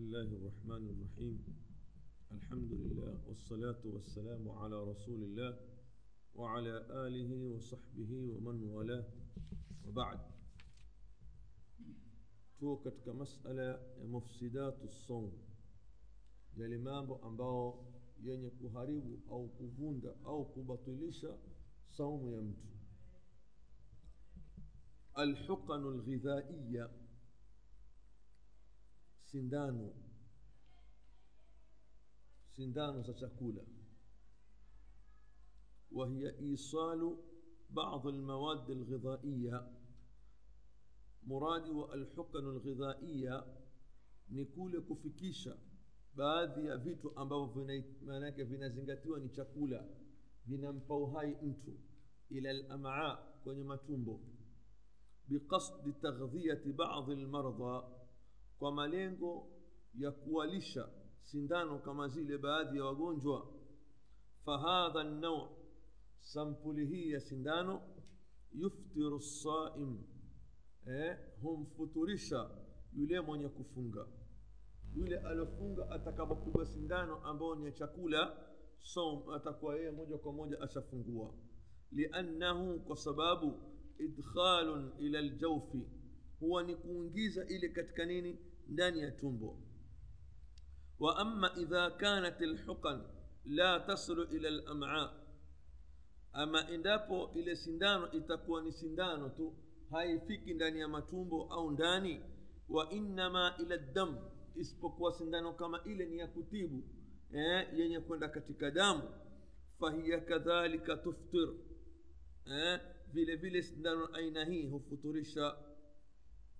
بسم الله الرحمن الرحيم الحمد لله والصلاة والسلام على رسول الله وعلى آله وصحبه ومن والاه وبعد توكت كمسألة مفسدات الصوم للإمام أمباو يني كهريب أو كفوند أو كبطلش صوم يمت الحقن الغذائية sindano sindano za chakula وهي إيصال بعض المواد الغذائية wa alhukanu lghidhaiya ni kule kufikisha baadhi ya vitu ambavyo maanake vinazingatiwa ni chakula vinampa uhai mtu ila lamaa kwenye matumbo biqasdi taghdhiyati badi lmardha kwa malengo ya kuwalisha sindano kama zile baadhi ya wagonjwa. Fahadha nau sampuli hii ya sindano yuftiru saim eh, humfuturisha yule mwenye kufunga. Yule aliofunga atakapopigwa sindano ambayo ni ya chakula som atakuwa yeye moja kwa moja ashafungua. Liannahu kwa sababu idkhalun ila ljaufi huwa ni kuingiza ile katika nini ndani ya tumbo wa ama idha kanat lhuqan la tasilu ila lama ama endapo ile sindano itakuwa ni sindano tu haifiki ndani ya matumbo au ndani wa innama ila dam isipokuwa sindano kama ile ni ya kutibu eh, yenye kwenda katika damu fahiya kadhalika tuftir eh, vile vile sindano aina hii hufuturisha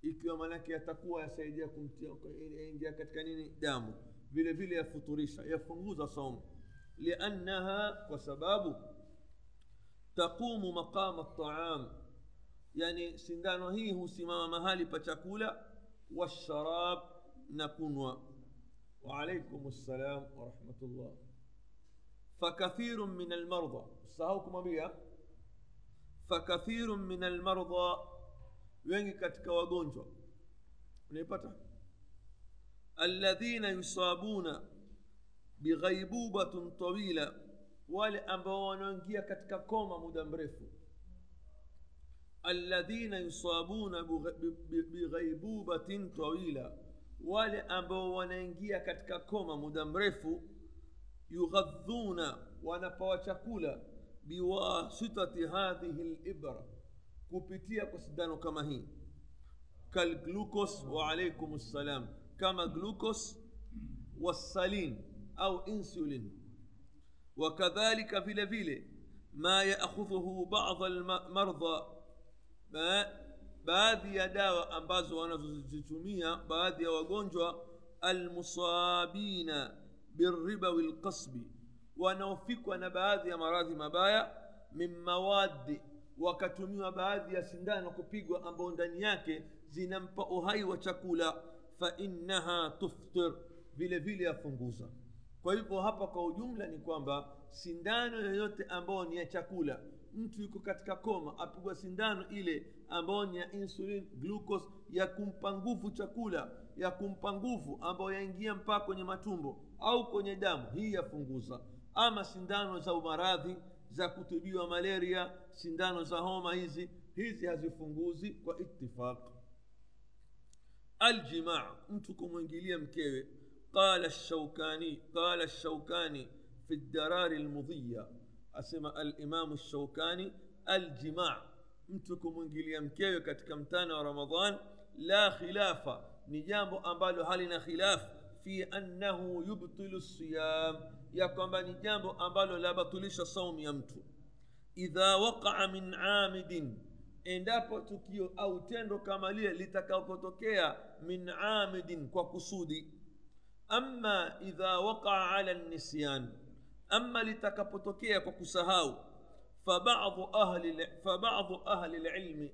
ikiwa manake yatakuwa yasaidia kumtia katika nini damu vile vile yafuturisha yafunguza saumu liannaha kwa sababu taqumu maqama ltaam yani sindano hii husimama mahali pa chakula washarab na kunwa waalaikum ssalam warahmatullah fakathiru min almardha usahau kumwambia fakathiru min almardha wengi katika wagonjwa unaipata alladhina yusabuna bighaibubatin tawila wale ambao wanaingia katika koma muda mrefu alladhina yusabuna bighaibubatin tawila wale ambao wanaingia katika koma muda mrefu yughadhuna wanapawa chakula biwasitati hadhihi libra kupitia kwa sindano kama hii kalglucos waalaikum ssalam kama glucos wassalin au insulin wakadhalika vile vile ma yaakhudhuhu bada lmardha baadhi ya dawa ambazo wanazozitumia baadhi ya wagonjwa almusabina biribawi lqasbi wanaofikwa na baadhi ya maradhi mabaya min mawadi wakatumiwa baadhi ya sindano kupigwa ambao ndani yake zinampa uhai wa chakula fainnaha tuftir vile vile yafunguza kwa hivyo hapa kwa ujumla ni kwamba sindano yoyote ambayo ni ya chakula mtu yuko katika koma apigwa sindano ile ambayo ni ya insulin glucose ya kumpa nguvu chakula ya kumpa nguvu ambayo yaingia mpaka kwenye matumbo au kwenye damu hii yafunguza ama sindano za umaradhi za kutibiwa malaria sindano za homa hizi hizi hazifunguzi kwa ittifaq aljimaa mtu kumwingilia mkewe qala lshaukani qala lshaukani fi ldarari lmudhiya asema alimamu lshaukani aljimaa mtu kumwingilia mkewe katika mtano wa ramadhan la khilafa ni jambo ambalo halina khilaf fi annahu yubtilu siyam ya kwamba ni jambo ambalo labatilisha saumu ya mtu idha waqaa min amidin endapo tukio au tendo kama lile litakapotokea min amidin kwa kusudi ama idha waqaa ala nisyan ama litakapotokea kwa kusahau fabadu ahli fabadu ahli lilmi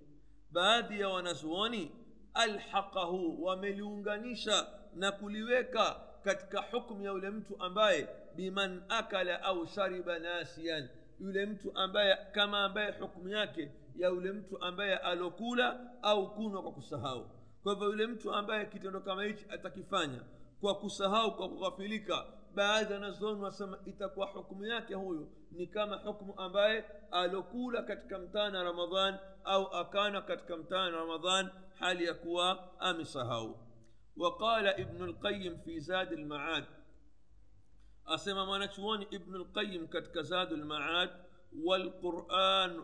baadhi ya wanazuoni alhaqahu wameliunganisha na kuliweka katika hukmu ya yule mtu ambaye biman akala au shariba nasian yule mtu ambaye kama ambaye hukmu yake ya yule mtu ambaye alokula au kunwa kwa kusahau. Kwa hivyo yule mtu ambaye kitendo kama hichi atakifanya kwa kusahau kwa kughafilika baadhi wanazuoni wasema itakuwa hukumu yake huyu ni kama hukumu ambaye alokula katika mtana ramadhan au akana katika mtana ramadhan hali ya kuwa amesahau وقال ابن القيم في زاد المعاد asema mwanachuoni ibnu lqayim katika zadu lmaad walquran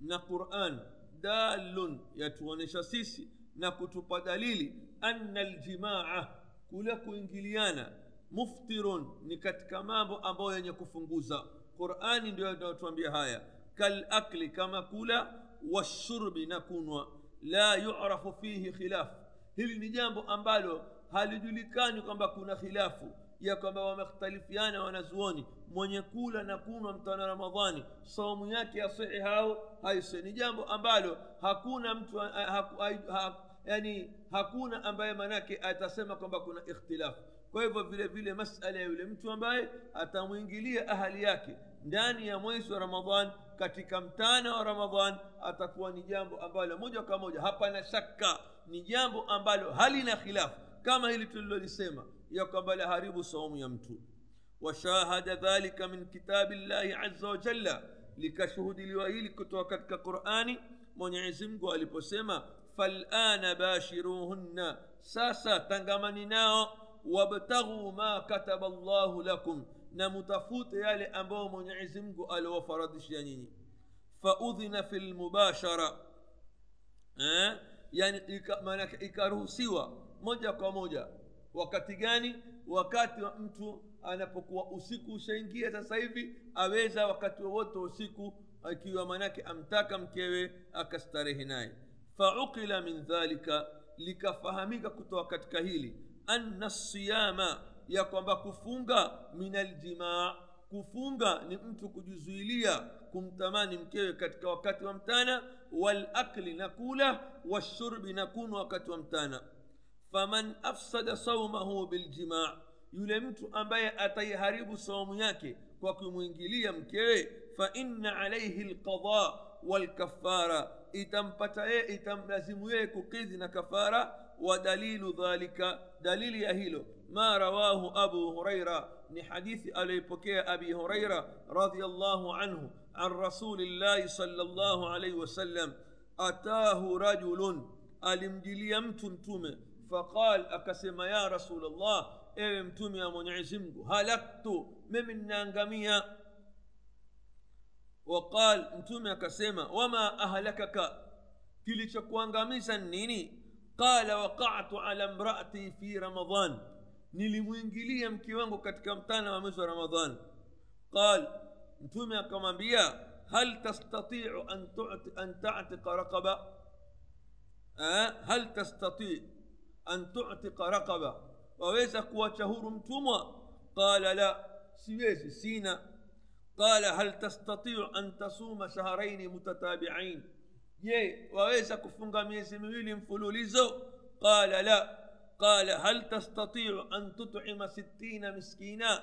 na quran dalun yatuonyesha sisi na kutupa dalili anna ljimaa kule kuingiliana muftirun ni katika mambo ambayo yenye kufunguza. Qurani ndio inayotuambia haya kalakli kama kula washurbi na kunwa. La yurafu fihi khilafu hili ni jambo ambalo halijulikani kwamba kuna khilafu ya kwamba wamekhtalifiana wanazuoni. Mwenye kula na kunwa mtana ramadhani saumu yake yasihi hao haisi ni jambo ambalo hakuna mtu ha, ha, ha, yani hakuna ambaye manake atasema kwamba kuna ikhtilafu kwa hivyo vile vile masala yule mtu ambaye atamwingilia ahali yake ndani ya mwezi wa ramadhan katika mtana wa ramadhan atakuwa ni jambo ambalo moja kwa moja hapana shaka ni jambo ambalo halina khilafu kama hili tulilolisema ya kwamba laharibu saumu ya mtu washahada dhalika min kitabi llahi aza wajalla likashuhudiliwa hili kutoka katika qurani mwenyezi mungu aliposema falana bashiruhunna sasa tangamani nao wabtaghuu ma kataba llahu lakum na mutafute yale ambayo mwenyezi mungu aliowafaradhishia nyinyi faudhina fi lmubashara eh? yani maanake ikaruhusiwa moja kwa moja wakati gani wakati wa mtu anapokuwa usiku ushaingia sasa hivi aweza wakati wowote wa usiku akiwa manake amtaka mkewe akastarehe naye fauqila min dhalika likafahamika kutoka katika hili anna siyama ya kwamba kufunga min aljimaa kufunga ni mtu kujizuilia kumtamani mkewe katika wakati wa mtana walakli na kula washurbi na kunwa wakati wa mtana faman afsada saumahu biljimaa yule mtu ambaye ataiharibu saumu yake kwa kumwingilia mkewe faina alaihi lqada walkafara itampata yeye itamlazimu yeye kukidhi na kafara ودليل ذلك دليل يهيلو. ما رواه أبو هريرة من حديث أبي هريرة رضي الله عنه عن رسول الله صلى الله عليه وسلم أتاه رجل ألم جليم فقال أكسم يا رسول الله إم تمي منعزم هلكت ممن نانغمية. وقال أنتم يا وما أهلكك؟ كلي تشكوانغاميزا نيني. قال وقعت على امرأتي في رمضان. نلمنجلي أم كيوانغو كتكام تانا رمضان قال أنتم يا كمانبيا هل تستطيع أن أن تعتق رقبة أه؟ هل تستطيع أن تعتق رقبة وويسا كوا شهور قال لا سويس سينا قال هل تستطيع أن تصوم شهرين متتابعين je waweza kufunga miezi miwili mfululizo qala la qala hal tastatiu an tutima sittina miskina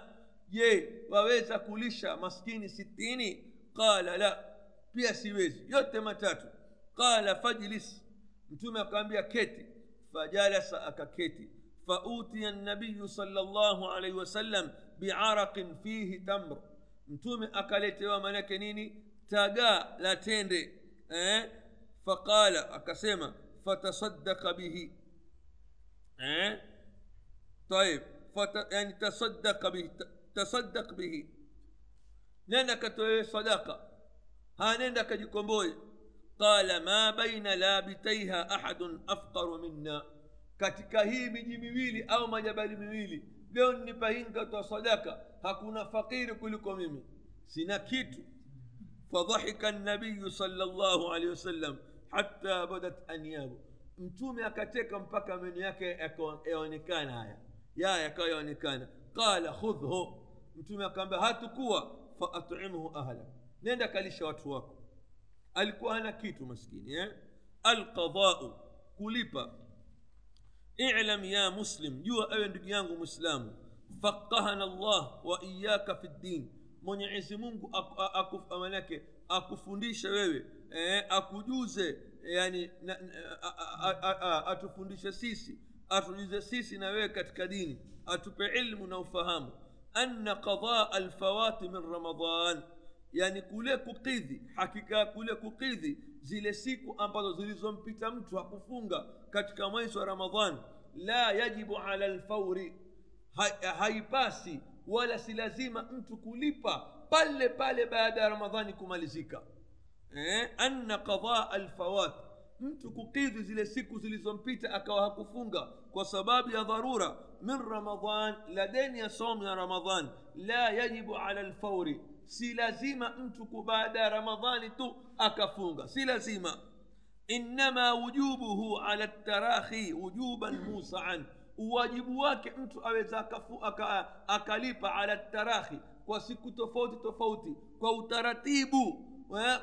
je waweza kulisha maskini sitini qala la pia siwezi yote matatu qala fajlis mtume akamwambia keti fajalasa akaketi fautiya nabiyu sala llahu alaihi wasallam biaraqin fihi tamr mtume akaletewa manake nini tagaa la tende eh? Faqala akasema fatasadaka bihi eh? طيب فت... يعني تصدق به تصدق به nenda katoe sadaka ha nenda kajikomboe qala ma baina labitaiha ahadun afqaru minna katika hii miji miwili au majabali miwili leo nnipa hii nikatoa sadaka hakuna fakiri kuliko mimi sina kitu fadhahika nabiyu sala llahu alehi wasallam حتى بدت أنيابه متوم يا كتيك مبكا من يا كيونيكانا يا يا يا قال خذه متوم يا كمبا هاتكوا فأطعمه أهلك نندا كليش واتواك الكو أنا كيتو مسكين يا القضاء كليبا اعلم يا مسلم يو أين دنيانو مسلم فقهنا الله وإياك في الدين من يعزمونك أكف أملاك أكفونديش أكف akujuze yani atufundishe sisi atujuze sisi na wewe katika dini atupe ilmu na ufahamu anna qadaa alfawati min ramadan yani kule kukidhi hakika kule kukidhi zile siku ambazo zilizompita mtu hakufunga katika mwezi wa ramadhan la yajibu ala lfauri ha- haipasi wala si lazima mtu kulipa pale pale baada ya ramadhani kumalizika eh? anna qadaa alfawat mtu kukidhi zile siku zilizompita akawa hakufunga kwa sababu ya dharura min ramadan la deni ya somu ya ramadhan la yajibu ala lfauri si lazima mtu baada ya ramadhani tu akafunga si lazima innama wujubuhu ala tarahi wujuban musaan uwajibu wake mtu aweza akalipa ala tarahi kwa siku tofauti tofauti kwa utaratibu eh,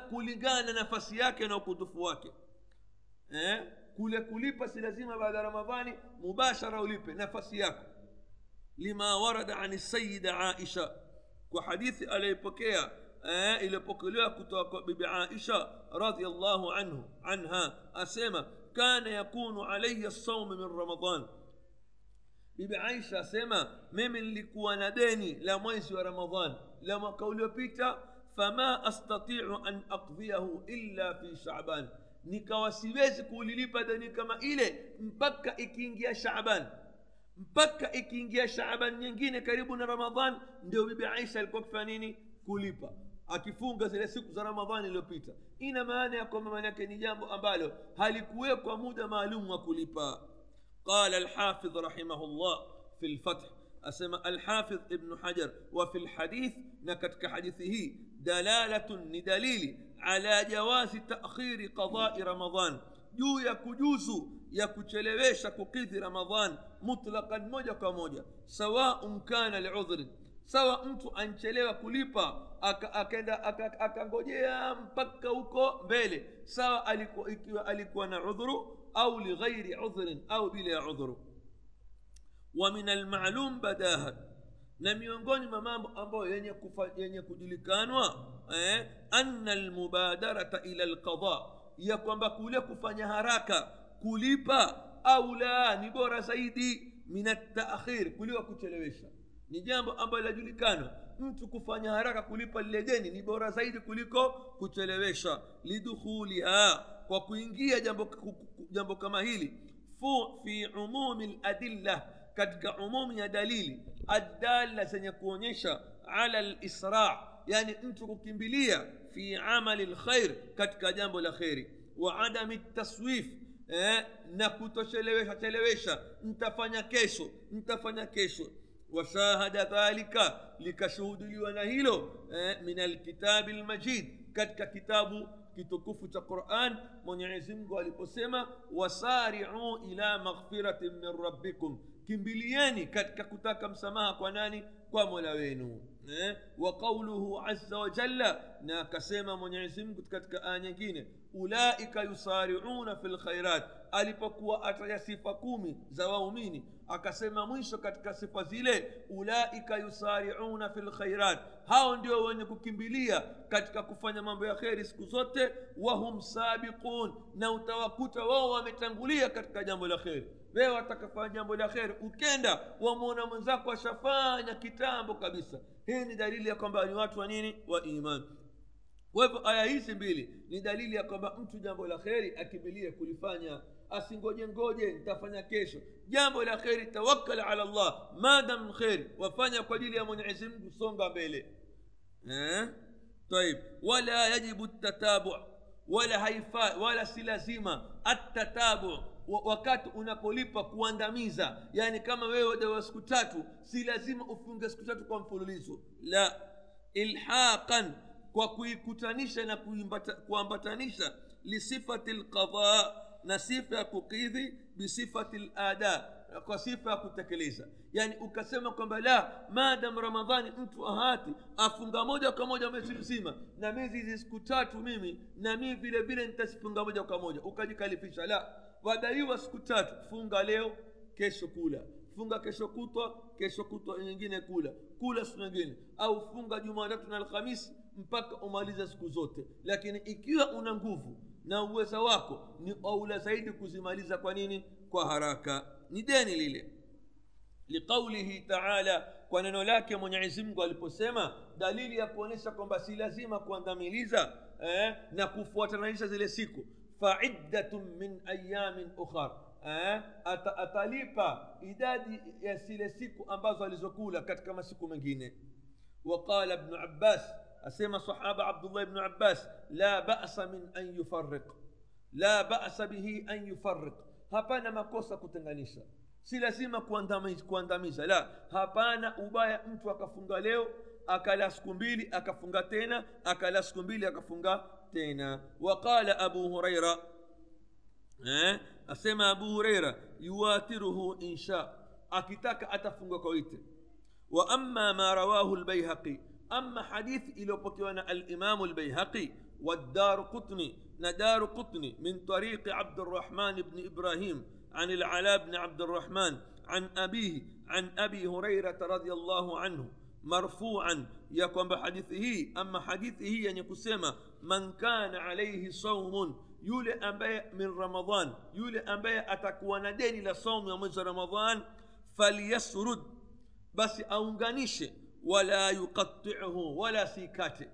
kulingana na nafasi yake na ukutufu wake eh, kule kulipa si lazima baada ya ramadhani mubashara ulipe nafasi yako lima warada an sayida aisha kwa hadithi aliyepokea eh, iliyopokelewa kutoka kwa bibi aisha radiallahu anhu anha asema kana yakunu alaya saumu min ramadan bibi aisha asema mimi nilikuwa na deni la mwezi wa ramadhan la mwaka uliopita fama astatiu an aqdhiyahu illa fi shaban nikawa siwezi kulilipa deni kama ile mpaka ikiingia shaban mpaka ikiingia shaban nyingine karibu na ramadhan ndio bibi aisha alikuwa akifanya nini kulipa akifunga zile siku za ramadhani iliyopita ina maana ya kwamba maanake ni jambo ambalo halikuwekwa muda maalum wa kulipa قال الحافظ رحمه الله في الفتح أسمى الحافظ ابن حجر وفي الحديث نكتك حديثه دلالة ندليل على جواز تأخير قضاء رمضان juu ya kujuzu ya kuchelewesha kukidhi ramadhan mutlaqan moja kwa moja sawaun kana liudhrin sawa mtu anchelewa kulipa akaenda akangojea mpaka huko mbele sawa alikuwa, ikiwa alikuwa na udhuru au lighairi udhrin au bila ya udhuru ومن المعلوم بداها نميونغوني مامام أبو يني كدلكانوا إيه؟ أن المبادرة إلى القضاء. يكون بقول كفاني كليبا أو لا نبورا سيدي من التأخير. كليبا كتلويشا. نجام أبو لجلكانوا mtu kufanya haraka kulipa lile deni ni bora zaidi kuliko kuchelewesha lidukhuliha kwa kuingia jambo, jambo kama hili fu fi umumi katika umumi ya dalili addala zenye kuonyesha ala lisra yani mtu kukimbilia fi amali lkhair katika jambo la kheri wa adami taswif eh, na kutochelewesha chelewesha ntafanya kesho ntafanya kesho washahada dhalika likashuhudiliwa na hilo eh, min alkitabi lmajid katika kitabu kitukufu cha quran mwenyezi mungu aliposema wasariu ila maghfiratin min rabbikum kimbilieni katika kutaka msamaha kwa nani kwa mola wenu eh? wa qauluhu aza wajalla na akasema mwenyezi mungu katika aya nyingine ulaika yusariuna fi lkhairat alipokuwa ataja sifa kumi za waumini akasema mwisho katika sifa zile ulaika yusariuna fi lkhairat hao ndio wenye kukimbilia katika kufanya mambo ya kheri siku zote wahum sabiqun na utawakuta wao wametangulia katika jambo la kheri wewe watakafanya jambo la kheri ukenda wamwona mwenzako ashafanya kitambo kabisa hii ni dalili ya kwamba ni watu wa nini wa imani kwa hivyo aya hizi mbili ni dalili ya kwamba mtu jambo la kheri akimbilie kulifanya asingoje ngoje nitafanya kesho jambo la kheri tawakkal ala llah madam kheri wafanya kwa ajili ya mwenyezi mungu songa mbele eh? طيب ولا يجب التتابع ولا هيفا ولا si lazima atatabu wakati unapolipa kuandamiza. Yani kama wewe wadawa siku tatu si lazima ufunge siku tatu kwa mfululizo. La ilhaqan kwa kuikutanisha na kuambatanisha lisifati lqadha na sifa ya kukidhi bisifati lada kwa sifa ya kutekeleza. Yani ukasema kwamba la madam ramadhani mtu ahati afunga moja kwa moja mwezi mzima na mizi hizi siku tatu mimi na mii vile vile nitazifunga moja kwa moja. Ukajikalifisha la wadaiwa siku tatu. Funga leo kesho kula. Funga kesho kutwa kesho kutwa nyingine kula. Kula siku nyingine. Au funga jumatatu na alhamisi mpaka umalize siku zote. Lakini ikiwa una nguvu na uweza wako ni aula zaidi kuzimaliza kwa nini? Kwa haraka. Ni deni lile. Liqaulihi taala kwa neno lake mwenyezi aliposema dalili ya kuonyesha kwamba si lazima kuandamiliza eh, na kufuatananisha zile siku فعدة من أيام أخر. آه؟ أتاليبا إداد يسلسيك أنبازو لزكولة كتكما سكو من وقال ابن عباس أسيما صحابة عبد الله بن عباس لا بأس من أن يفرق. لا بأس به أن يفرق. هبانا ما كوسا كتنغانيسا سلسيما كواندميزا لا. هبانا أبايا أنتو أكفنغا ليو akala siku mbili akafunga tena akala siku mbili tena waqala abu huraira eh, asema abu huraira yuwatiruhu insha akitaka atafunga kwa wite وأما ما رواه البيهقي أما حديث إلى بكيوانا الإمام البيهقي والدار قطني ندار قطني من طريق عبد الرحمن بن إبراهيم عن العلاء بن عبد الرحمن عن أبيه عن أبي هريرة رضي الله عنه. مرفوعا يكون بحديثه اما حديثه يعني كسيما من كان عليه صوم yule ambaye min ramadan yule ambaye atakuwa na deni la saumu ya mwezi wa ramadan falyasrud basi aunganishe wala yuqatiuhu wala sikate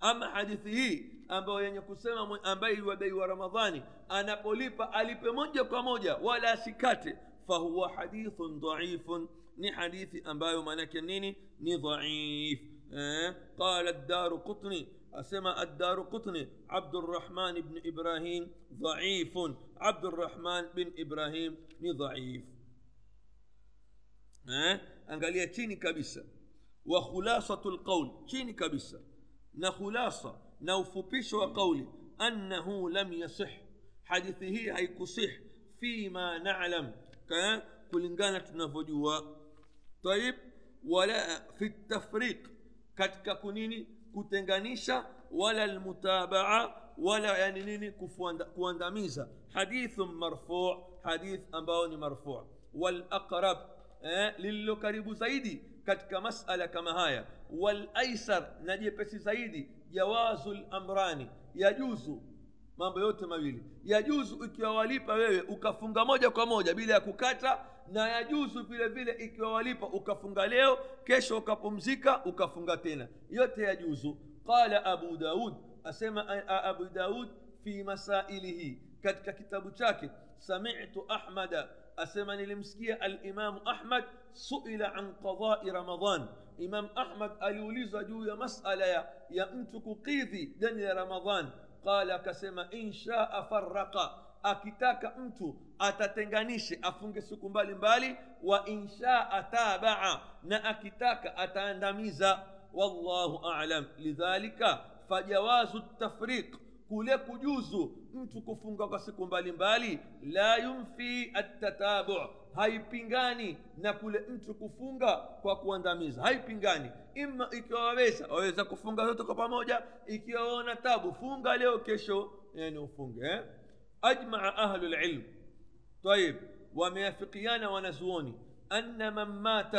ama hadithi hii ambayo yenye kusema ambaye iwadai wa ramadhani anapolipa alipe moja kwa moja wala asikate fahuwa hadithun dhaifun ni hadithi ambayo maanake nini ni dhaif eh? qala daru qutni asema addaru qutni abdurrahman bn ibrahim dhaifun abdurrahman bin ibrahim ni dhaif eh? angalia chini kabisa wa khulasatu lqaul chini kabisa na khulasa na ufupisho wa qauli annahu lam yasih hadithi hii haikusih fima nalam kulingana tunavyojua طيب ولا في التفريق. كتك كنيني كتنغانيشا ولا المتابعة ولا يعني نيني كواندميزا حديث مرفوع حديث أمباوني مرفوع والأقرب أه للو كريب زايدي كتك مسألة كما هيا والأيسر نجي بس زايدي جواز الأمراني يجوز ما yote ما yajuzu ikiwa walipa wewe ukafunga moja kwa بلا bila na yajuzu vile vile ikiwa walipa ukafunga leo kesho ukapumzika ukafunga tena yote yajuzu qala abu daud asema abu daud fi masailihi katika kitabu chake samitu ahmada asema nilimsikia alimamu ahmad suila an qadai ramadan imam ahmad aliulizwa juu ya masala ya, ya mtu kukidhi deni la ramadan qala akasema inshaa faraka akitaka mtu atatenganishe afunge siku mbalimbali wa inshaa tabaa na akitaka ataandamiza. Wallahu alam. Lidhalika fajawazu tafriq kule kujuzu mtu kufunga kwa siku mbalimbali la yumfi attatabu haipingani na kule mtu kufunga kwa kuandamiza. Haipingani. Ima ikiwa waweza waweza kufunga zote kwa pamoja ikiwa waona tabu funga leo kesho yani ufunge eh? أجمع أهل العلم. طيب وميافقيان ونزووني أن من مات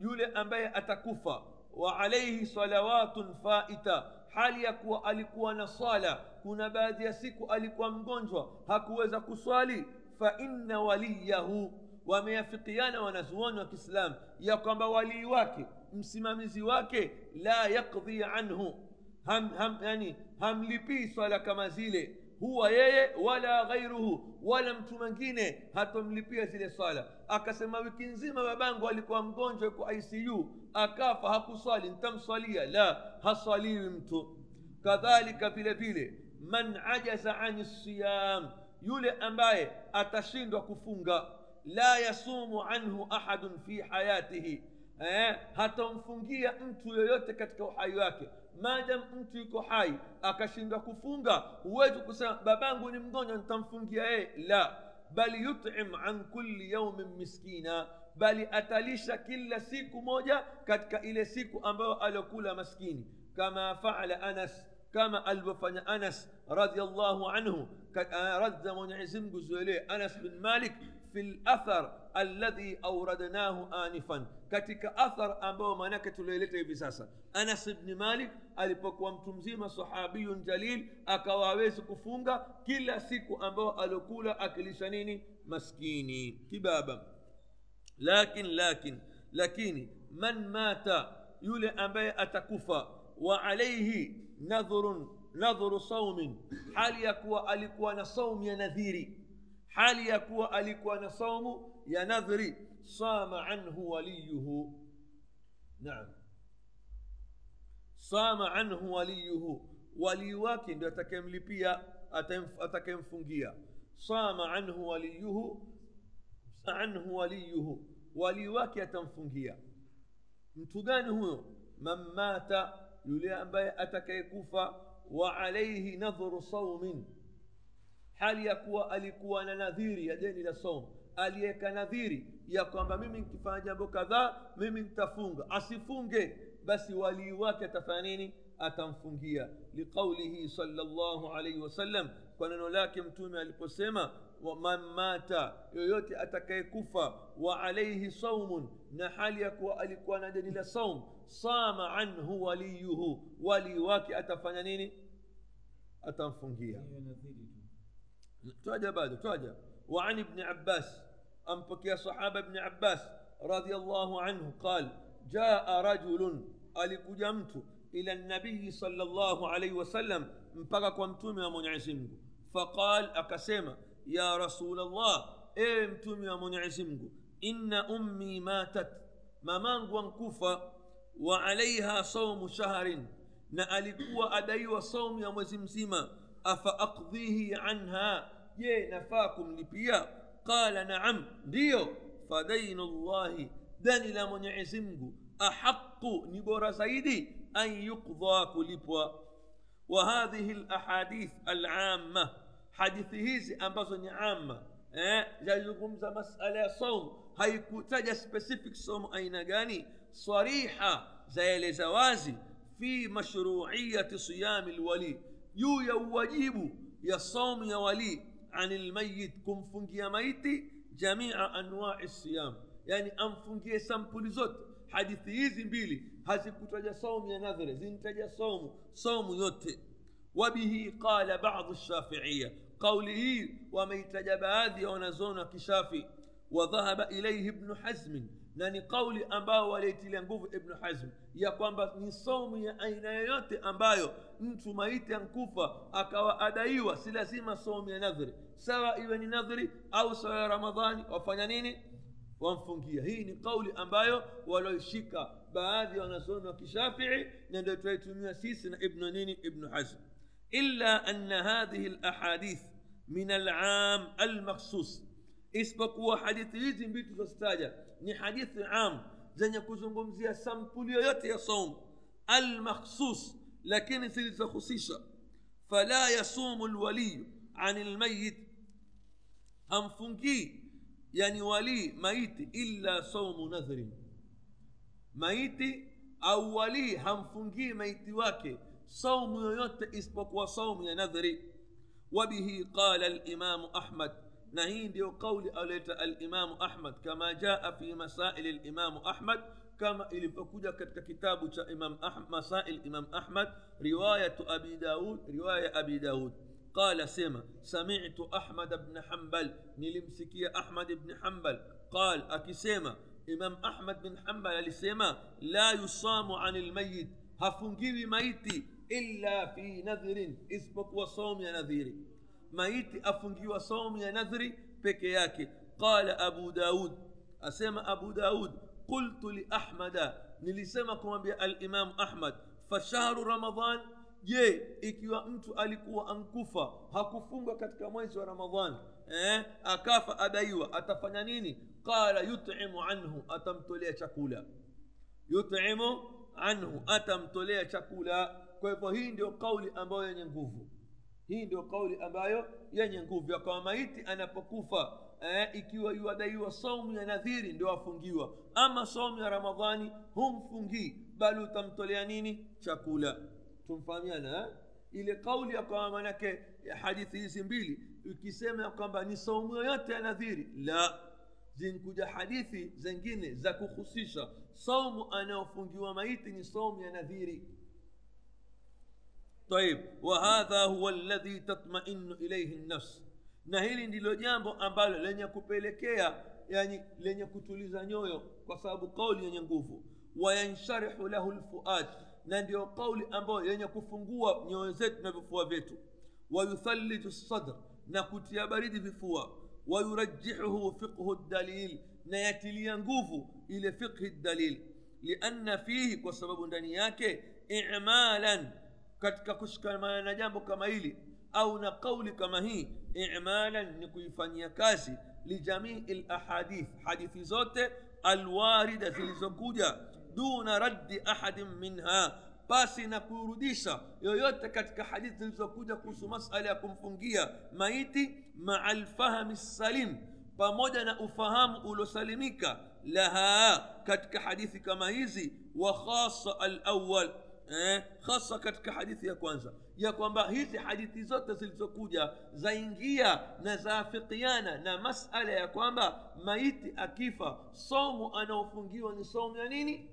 يولي أمبي أتكفى وعليه صلوات فائتة. حاليا كو ألكو نصالة كنا بعد يسيك ألكو مجنجوة هكو كسالي فإن وليه وميافقيان ونزووني وكسلام. يقوم ولي واكي msimamizi wake la yakdhi anhu ham, ham, yani, hamlipii swala kama zile huwa yeye wala ghairuhu wala mtu mwingine hatomlipia zile swala akasema wiki nzima babangu alikuwa mgonjwa yuko icu akafa hakuswali ntamswalia la haswaliwi mtu kadhalika vile vile man ajaza ani siyam yule ambaye atashindwa kufunga la yasumu anhu ahadun fi hayatihi eh, hatamfungia mtu yoyote katika uhai wake maadam mtu yuko hai akashindwa kufunga huwezi kusema babangu ni mgonjwa nitamfungia yeye la bali yutim an kulli yaumin miskina bali atalisha kila siku moja katika ile siku ambayo aliokula maskini kama faala anas kama alivyofanya anas radiallahu anhu radza mwenyezi mungu zuelee anas bin malik fi lathar alladhi auradnahu anifan katika athar ambayo maanake tulioileta hivi sasa anas bni malik alipokuwa mtu mzima sahabiyun jalil akawa awezi kufunga kila siku ambayo aliokula akilisha nini maskini kibaba lakin lakin lakini man mata yule ambaye atakufa wa alaihi nadhrun nadhuru saumin hali ya kuwa alikuwa na saumu ya nadhiri hali ya kuwa alikuwa na saumu ya nadhri sama anhu waliyuhu naam sama anhu waliyuhu walii wake ndio atakayemlipia atakayemfungia sama anhu waliyuhu anhu waliyuhu walii wake atamfungia mtu gani huyo man mata yule ambaye atakayekufa wa alaihi nadhuru saumin hali ya kuwa alikuwa na nadhiri ya deni la saum aliyeka nadhiri ya kwamba mimi nikifanya jambo kadhaa mimi nitafunga asifunge basi walii wake atafanya nini atamfungia liqaulihi salllahu alaihi wasallam kwa neno lake mtume aliposema man mata yoyote atakayekufa wa alaihi saumun na hali ya kuwa alikuwa na deni la saum sama anhu waliyuhu walii wake atafanya nini atamfungia تواجه بعده تواجه وعن ابن عباس أم بك صحابة ابن عباس رضي الله عنه قال جاء رجل ألك إلى النبي صلى الله عليه وسلم مبقى كنتم يا من فقال أكسيما يا رسول الله أنتم يا من إن أمي ماتت ممان وانكفى وعليها صوم شهر. نألك أدي وصوم يا مزمزمة أفأقضيه عنها؟ Je nafaa kumlipia qala naam ndiyo fadainu llahi dani la mwenyezi mungu ahaqu ni bora zaidi an yuqdha kulipwa wa hadhihi lahadith alama hadithi hizi ambazo ni ama eh, zazungumza masala ya saum haikutaja specific somo aina gani wazi fi mashruiyati siyami lwali juu ya uwajibu ya saumu ya walii عن الميت. كم فنجي ميتي جميع أنواع الصيام. يعني أم فنجي سامبولي زوت حديثي يزي بيلي. هذي كتجا صوم يا نظر زين تجا صوم. صوم يوتي وبه قال بعض الشافعية. قوله وميت جبادي ونزون كشافي. وذهب إليه ابن حزم. Na ni kauli ambao waliitilia nguvu ibnu hazm ya kwamba ni saumu ya aina yoyote ambayo mtu maiti ankufa akawa adaiwa si lazima saumu ya nadhri sawa iwe ni nadhri au sawa ya ramadhani wafanya nini wamfungia hii ni kauli ambayo walioishika baadhi ya wanazuoni wa kishafii na ndio tunaitumia sisi na ibnu nini ibnu hazm illa anna hadhihi lahadith min alam almakhsus isipokuwa hadithi hizi mbili tulizozitaja ni hadithi am zenye kuzungumzia sampuli yoyote ya saum almakhsus lakini zilizohusisha fala yasumu lwaliyu ani lmayit hamfungii yani walii maiti illa saumu nadhrin maiti au walii hamfungii maiti wake saumu yoyote isipokuwa saumu ya nadhri wabihi qala limamu ahmad نهين ديو قولي أوليت الإمام أحمد كما جاء في مسائل الإمام أحمد كما إلي فكوجا كتاب إمام أحمد مسائل إمام أحمد رواية أبي داود رواية أبي داود قال سيما سمعت أحمد بن حنبل نلمسكي أحمد بن حنبل قال أكي سيما إمام أحمد بن حنبل لسيما لا يصام عن الميت هفنجي ميتي إلا في نذر إسبق وصوم يا نذيري maiti afungiwa saumu ya nadhri peke yake qala abu daud asema abu daud qultu liahmada nilisema kumwambia alimamu ahmad fashahru ramadan je ikiwa mtu alikuwa ankufa hakufunga katika mwezi wa ramadhan eh, akafa adaiwa atafanya nini qala yutimu anhu atamtolea chakula yutimu anhu atamtolea chakula kwa hivyo hii ndio kauli ambayo yenye nguvu hii ndio kauli ambayo yenye nguvu ya maiti anapokufa eh, ikiwa iwadaiwa saumu ya nadhiri ndio afungiwa. Ama saumu ya ramadhani humfungii bali utamtolea nini? Chakula. Tumfahamiana eh? ile kauli ya kwamba manake hadithi hizi mbili ikisema ya kwamba ni saumu yoyote ya nadhiri la. Zinkuja hadithi zingine za kuhusisha. Saumu anayofungiwa maiti ni saumu ya nadhiri طيب وهذا هو الذي تطمئن إليه النفس. نهيلي دي لو جامبو أمبالو لن يكوبيلكيا يعني لن يكتوليزا نيويو وصابو قولي أن ينقوفو وينشرح له الفؤاد نديو قولي أمبالو لن يكوفنقوا نيوزتنا بفوا بيتو ويثلج الصدر نكوتيا بريد بفوا ويرجحه فقه الدليل نياتي لي ينقوفو إلى فقه الدليل لأن فيه وسبب دنياكي إعمالا katika kushikamana na jambo kama hili au na kauli kama hii imalan ni kuifanyia kazi lijamii lahadith hadithi zote alwarida zilizokuja duna raddi ahadin minha pasi na kurudisha yoyote katika hadithi zilizokuja kuhusu masala ya kumfungia maiti maa lfahmi salim pamoja na ufahamu uliosalimika laha katika hadithi kama hizi wa khasa alawal eh, hasa katika hadithi ya kwanza ya kwamba hizi hadithi zote zilizokuja zaingia na zaafikiana na masala ya kwamba maiti akifa somu anaofungiwa ni somu ya nini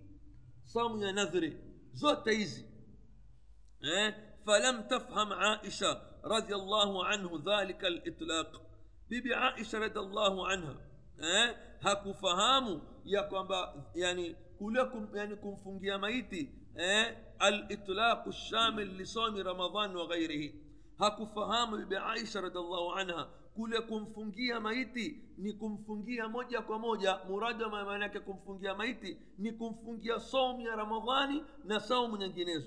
somu ya nadhri zote hizi eh, falam tafham aisha radiallahu anhu dhalika litlaq bibi aisha radiallahu anha eh, hakufahamu ya kwamba yani kule kum, yani kumfungia maiti إيه؟ الإطلاق الشامل لصوم رمضان وغيره. هاكو فهام بعائشة رضي الله عنها. كل كم فنجية ميتي نكم فنجيا موجا كموجا مراد ما يمانك كم فنجية ميتي؟ نكم فنجية صوم يا رمضان نصوم من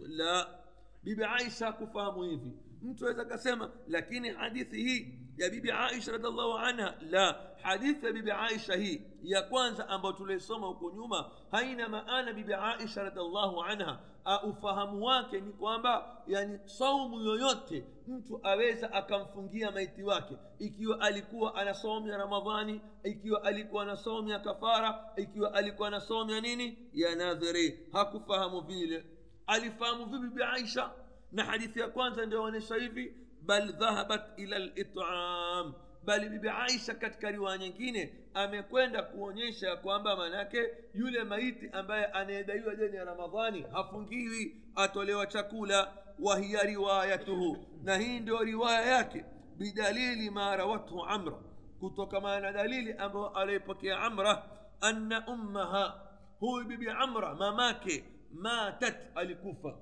لا. بيبي عائشة كفهام هيفي mtu aweza akasema lakini hadithi hii ya bibi aisha radiallahu anha la hadithi ya bibi aisha hii ya kwanza ambayo tuliisoma huko nyuma haina maana bibi aisha radiallahu anha ufahamu wake ni kwamba yani saumu yoyote mtu aweza akamfungia maiti wake. Ikiwa alikuwa ana saumu ya ramadhani ikiwa alikuwa na saumu ya kafara ikiwa alikuwa na saumu ya nini? Ya nadhiri. Hakufahamu vile. Alifahamu vipi bibi aisha na hadithi ya kwanza ndio onyesha hivi bal dhahabat ila litam bali bibi aisha katika riwaya nyingine amekwenda kuonyesha ya kwamba manake yule maiti ambaye anayedaiwa deni ya ramadhani hafungiwi atolewa chakula wahiya riwayatuhu na hii ndio riwaya yake bidalili ma rawathu amra kutokamana na dalili ambayo aliyepokea amra anna ummaha huyu bibi amra mamake matat alikufa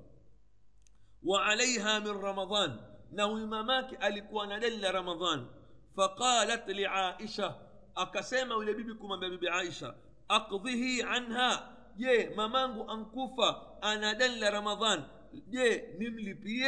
وعليها من رمضان. نو ماماك ألكو ندل رمضان. فقالت لعائشة أكسيما ولبيبكم بابي عائشة؟ أقضه عنها. يا مامانغو أنكوفا أنا دل رمضان. يا نملي بي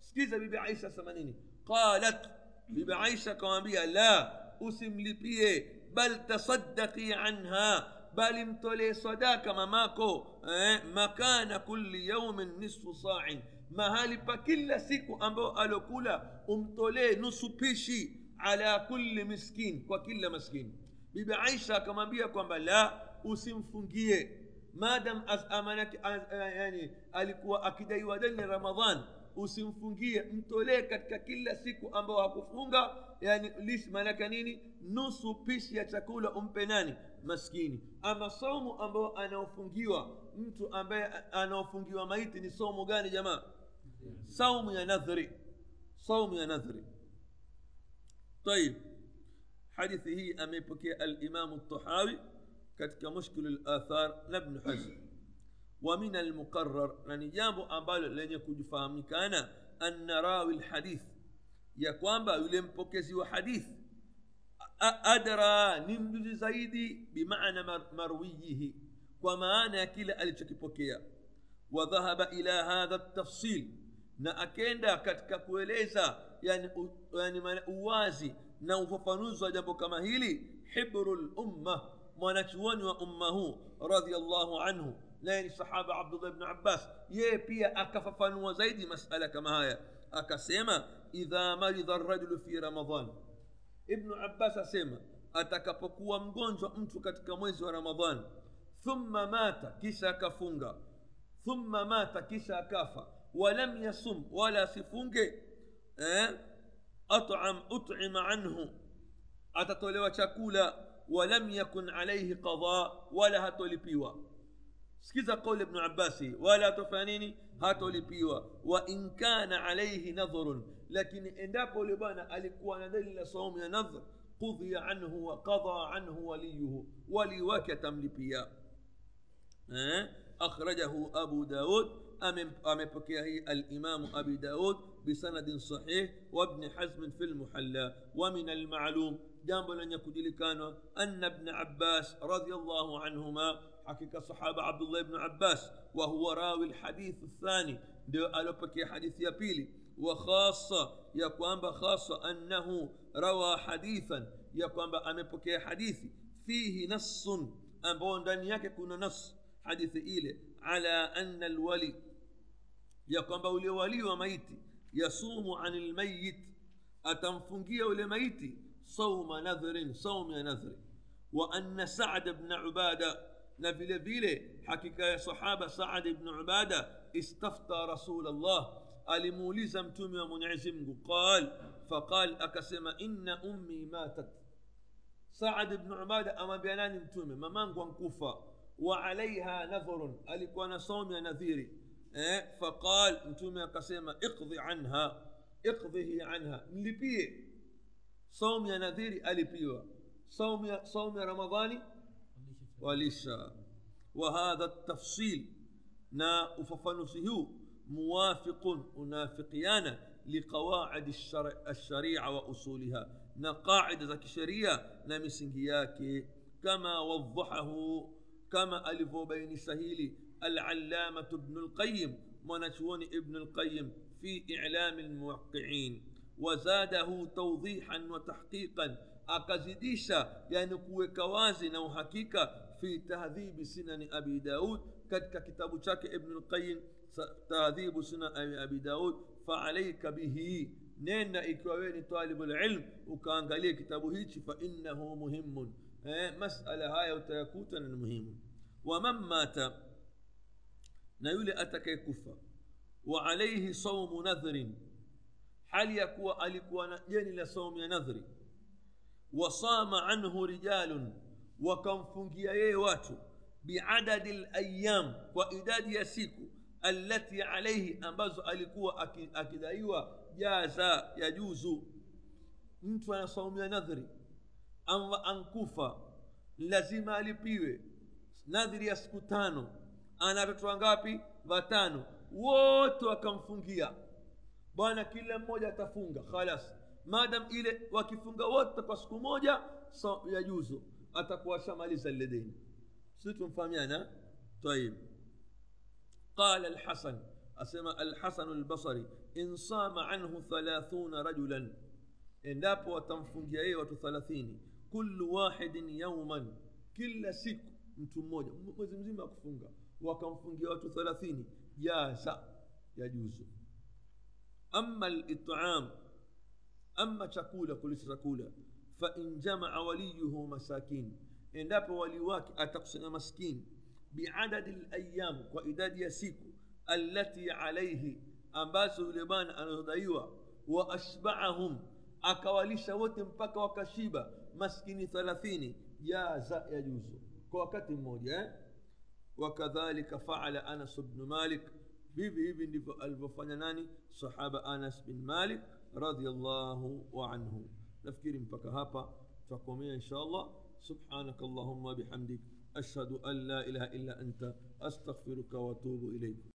سكيزا بيبي عائشة سمانيني. قالت بيبي عائشة لا أسم لبي بل تصدقي عنها. بل امتلي صداك ماماكو. أه، مكان كل يوم نصف صاعٍ. Mahali pa kila siku ambayo alokula umtolee nusu pishi ala kulli miskin kwa kila maskini. Bibi aisha akamwambia kwamba la usimfungie. Madam amanaki yani alikuwa akidaiwa deni ramadhan. Usimfungie mtolee katika kila siku ambao hakufunga yani maanake nini? Nusu pishi ya chakula umpe nani? Maskini. Ama somu ambao anaofungiwa mtu ambaye anaofungiwa maiti ni somu gani jamaa صوم يا نذري صوم يا نذري طيب حديثه هي أمي بكي الإمام الطحاوي؟ كتك مشكل الآثار لابن حزم ومن المقرر يعني جابوا أبال لن يكون فهمي كان أن راوي الحديث. يكون بأولين بكيسي وحديث أدرى نمدز زيدي بمعنى مرويه. ومعنى كلا ألتك بكيا وذهب إلى هذا التفصيل. Na akenda katika kueleza yani, yani uwazi na ufafanuzi wa jambo kama hili hibru lumma mwanachuoni wa umma huu radiallahu anhu naye ni sahaba abdullah bnu abbas yeye pia akafafanua zaidi masala kama haya akasema idha maridha rajulu fi ramadan ibnu abbas asema atakapokuwa mgonjwa mtu katika mwezi wa ramadhan thumma mata kisha akafunga thumma mata kisha akafa ولم يصم ولا سفونج آه؟ أطعم أطعم عنه. أتطلب شاكولا ولم يكن عليه قضاء ولا هتولبيوا سكيزا قول ابن عباس ولا تفانيني هتولبيوا وإن كان عليه نظر لكن عند بولبانا ألكوانا دليل صوم نظر قضي عنه وقضى عنه وليه ولي وكتم لبيا. آه؟ أخرجه أبو داود. أمبك هي الإمام أبي داود بسند صحيح وابن حزم في المحلى. ومن المعلوم جنب لن يكون كان أن ابن عباس رضي الله عنهما حقيقة صحابة عبد الله بن عباس وهو راوي الحديث الثاني دو ألوبك حديث يبيلي. وخاصة يقوم بخاصة أنه روى حديثا يقوم بأمبك حديثي فيه نص أن بون دنياك كنا نص حديث إيلي. على أن الولي يا كوانبا ولي وميتي يصوم عن الميت. أتنفنجي ولي ميتي صوم نذر صوم نذر. وأن سعد بن عبادة نفل بيلي حقيقة يا صحابة سعد بن عبادة استفتى رسول الله. alimuuliza mtume wa mwenyezi mungu qal faqal akasema inna ummi matat saad bnu ubada amwambia nani mtume mamangu ankufa وعليها نذر ألك وأنا صوم يا نذيري. إيه؟ فقال أنتم يا اقضي عنها. اقضيه عنها. لبي صوم يا نذيري ألبيوا صوم يا صوم يا رمضاني؟ وليش وهذا التفصيل نا أففنسه موافق أنافقيانا لقواعد الشر... الشريعة وأصولها. نقاعد ذاك الشريعة نمسنجياكي كما وضحه kama alivyobainisha alallamatu bnu lqayim mwanachuoni lqayim fi ilami lmuwaqiin wazadahu tawdihan wa tahqiqan akazidisha yani kuweka wazi na uhakika fi tahdhibi sinani abi daud katika kitabu chake ibnu lqayim تهذيب سنة أبي داود فعليك به نين إكوين طالب العلم وكان قال كتابه هيك فإنه مهم مسألة هاي وتيكوتا مهم. ومن مات نيولي أتك كفا وعليه صوم نذر. هل يكوى ألكوى جني لصوم نذر؟ وصام عنه رجال. وكم فنجي واتو بعدد الأيام. وإداد allati alaihi ambazo alikuwa akidaiwa jaza ya juzu mtu anasaumia nadhri ama ankufa lazima alipiwe nadhiri ya siku tano ana watoto wangapi watano wote wakamfungia bwana kila mmoja atafunga khalas madam ile wakifunga wote kwa siku moja so, ya juzu atakuwa shamaliza lile deni si tumfahamiana tayib قال الحسن أسمى الحسن البصري إن صام عنه ثلاثون رجلا إن دابو وتنفنجي أيوة كل واحد يوما كل سيك mtu mmoja mwezi mzima akufunga wakamfungia watu thelathini jaza yajuzu ama litam ama chakula kulisha chakula fain jamaa waliyuhu masakin endapo wali wake atakusanya maskini biadadi layam kwa idadi ya siku allati alaihi ambazo yule bwana anazodaiwa wa ashbaahum akawalisha wote mpaka wakashiba maskini thalathini jaza ya juzu kwa wakati mmoja eh? wakadhalika faala anas bnu malik vivi hivi ndivyo alivyofanya nani sahaba anas bin malik radiallahu anhu nafikiri mpaka hapa tutakomea insha allah subhanaka allahumma bihamdik أشهد أن لا إله إلا أنت أستغفرك وأتوب إليك